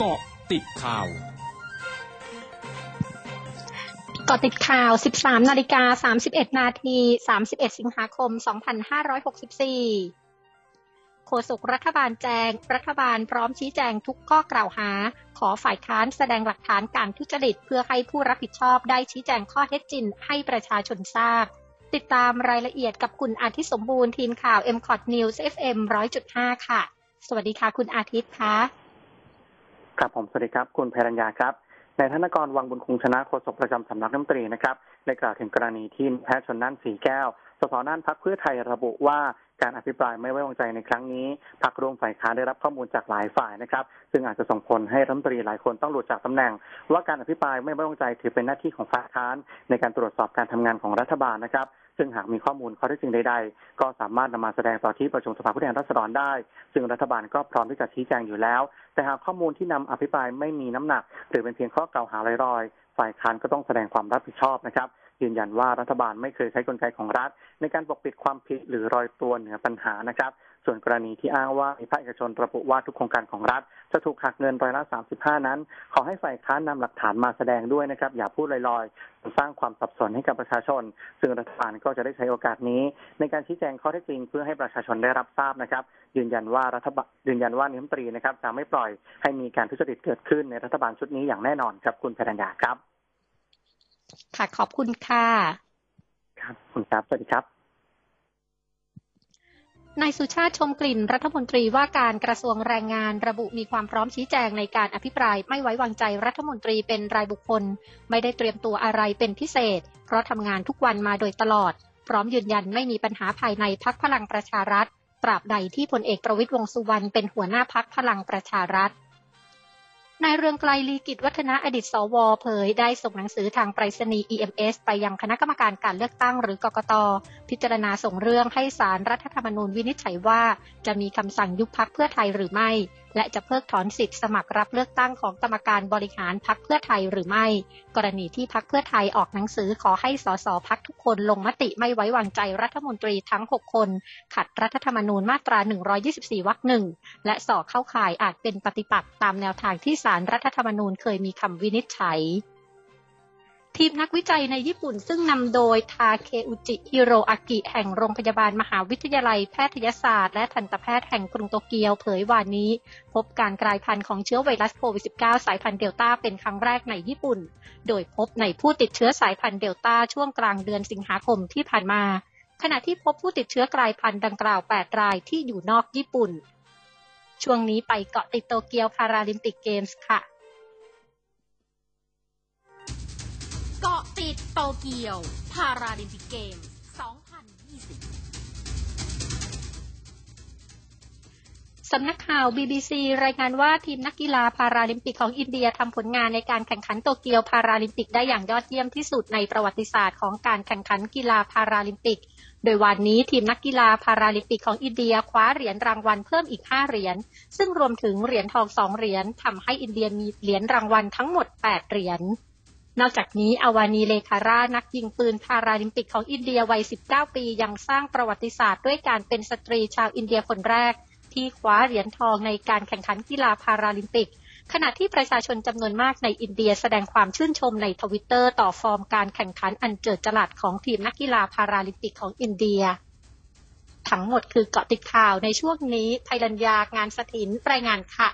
เกาะติดข่าวเกาะติดข่าว 13 นาฬิกา 31 นาที 31 สิงหาคม 2564 โฆษกรัฐบาลแจง รัฐบาลพร้อมชี้แจงทุกข้อกล่าวหา ขอฝ่ายค้านแสดงหลักฐานการทุจริต เพื่อให้ผู้รับผิดชอบได้ชี้แจงข้อเท็จจริงให้ประชาชนทราบ ติดตามรายละเอียดกับคุณอาทิตย์สมบูรณ์ทีมข่าว m c o t News FM 100.5 ค่ะ สวัสดีค่ะ คุณอาทิตย์คะ ครับผมสวัสดีครับ คุณแพรัญญาครับนายธนกรวังบุญคงชนะโฆษกประจำสำนักน้ำตรีนะครับได้กล่าวถึงกรณีที่แพทย์ชนนั่นสีแก้วสสน่นพักเพื่อไทยระบุว่า การอภิปรายไม่ไว้วางใจในครั้งนี้พักร่วมฝ่ายค้านได้รับข้อมูลจากหลายฝ่ายนะครับ ซึ่งอาจจะส่งผลให้รัฐมนตรีหลายคนต้องหลุดจากตำแหน่ง ว่าการอภิปรายไม่ไว้วางใจถือเป็นหน้าที่ของฝ่ายค้าน ในการตรวจสอบการทำงานของรัฐบาลนะครับซึ่งหากมีข้อมูลข้อเท็จจริงใดๆ ก็สามารถนำมาแสดงต่อที่ประชุมสภาผู้แทนราษฎรได้ ซึ่งรัฐบาลก็พร้อมที่จะชี้แจงอยู่แล้ว แต่หากข้อมูลที่นำอภิปรายไม่มีน้ำหนัก หรือเป็นเพียงข้อกล่าวหาลอยๆ ฝ่ายค้านก็ต้องแสดงความรับผิดชอบนะครับ ยืนยันว่ารัฐบาลไม่เคยใช้กลไกของรัฐ ในการปกปิดความผิดหรือรอยตัวเหนือปัญหานะครับ ส่วนกรณีที่อ้างว่ามีภาคเอกชนระบุว่าทุกโครงการของรัฐ จะถูกหักเงินร้อยละ 35 นั้น ขอให้ฝ่ายค้านนำหลักฐานมาแสดงด้วยนะครับ อย่าพูดลอยๆ สร้างความสับสนให้กับประชาชน ซึ่งรัฐบาลก็จะได้ใช้โอกาสนี้ ในการชี้แจงข้อเท็จจริงเพื่อให้ประชาชนได้รับทราบนะครับ ยืนยันว่ารัฐบาลยืนยันว่านิมตรีนะครับจะไม่ปล่อยให้มีการทุจริตเกิดขึ้นในรัฐบาลชุดนี้อย่างแน่นอนครับคุณพรัญญาครับ ค่ะขอบคุณค่ะ ครับคุณครับสวัสดีครับนายสุชาติชมกลิ่นรัฐมนตรีว่าการกระทรวงแรงงานระบุมีความพร้อมชี้แจงในการอภิปรายไม่ไว้วางใจรัฐมนตรีเป็นรายบุคคล ไม่ได้เตรียมตัวอะไรเป็นพิเศษ เพราะทำงานทุกวันมาโดยตลอด พร้อมยืนยันไม่มีปัญหาภายในพักพลังประชารัฐ ตราบใดที่พลเอกประวิตยวงษ์สุวรรณเป็นหัวหน้าพักพลังประชารัฐ นายเรืองไกลลีกิจวัฒนะอดีตสวเผยได้ส่งหนังสือทางไปรษณีย์ EMS ไปยังคณะกรรมการการเลือกตั้งหรือกกต พิจารณาส่งเรื่องให้สารรัฐธรรมนูญวินิจฉัยว่า จะมีคำสั่งยุบพักเพื่อไทยหรือไม่และจะเพิกถอนสิทธิ์สมัครรับเลือกตั้งของกรรมการบริหารพักเพื่อไทยหรือไม่ กรณีที่พักเพื่อไทยออกหนังสือขอให้สสพักทุกคนลงมติไม่ไว้วางใจรัฐมนตรีทั้ง 6 คน ขัดรัฐธรรมนูญมาตรา 124 วรรคหนึ่งและส่อเข้าข่ายอาจเป็นปฏิปักษ์ตามแนวทางที่สารรัฐธรรมนูญเคยมีคำวินิจฉัย ทีมนักวิจัยในญี่ปุ่นซึ่งนำโดยทาเคอุจิฮิโรอากิ แห่งโรงพยาบาลมหาวิทยาลัยแพทยศาสตร์ และทันตแพทย์แห่งกรุงโตเกียวเผยวันนี้ พบการกลายพันธุ์ของเชื้อไวรัสโควิด -19 สายพันธุ์เดลต้าเป็นครั้งแรกในญี่ปุ่น โดยพบในผู้ติดเชื้อสายพันธุ์เดลต้าช่วงกลางเดือนสิงหาคมที่ผ่านมา ขณะที่พบผู้ติดเชื้อกลายพันธุ์ดังกล่าว 8 รายที่อยู่นอกญี่ปุ่น ช่วงนี้ไปเกาะติดโตเกียวพาราลิมปิกเกมส์ค่ะ โตเกียวพาราลิมปิกเกม 2020 สำนักข่าว BBC รายงานว่าทีมนักกีฬาพาราลิมปิกของอินเดียทำผลงานในการแข่งขันโตเกียวพาราลิมปิกได้อย่างยอดเยี่ยมที่สุดในประวัติศาสตร์ของการแข่งขันกีฬาพาราลิมปิก โดยวันนี้ทีมนักกีฬาพาราลิมปิกของอินเดียคว้าเหรียญรางวัลเพิ่มอีก 5 เหรียญ ซึ่งรวมถึงเหรียญทอง 2 เหรียญทำให้อินเดียมีเหรียญรางวัลทั้งหมด 8 เหรียญ นอกจากนี้อาวานีเลคาร่านักยิงปืนพาราลิมปิกของอินเดียวัย 19 ปียังสร้างประวัติศาสตร์ด้วยการเป็นสตรีชาวอินเดียคนแรก ที่คว้าเหรียญทองในการแข่งขันกีฬาพาราลิมปิก ขณะที่ประชาชนจำนวนมากในอินเดียแสดงความชื่นชมในทวิตเตอร์ต่อฟอร์มการแข่งขันอันเจิดจรัสของทีมนักกีฬาพาราลิมปิกของอินเดีย ทั้งหมดคือเกาะติดข่าวในช่วงนี้ภัยรัญญางานสถินรายงานค่ะ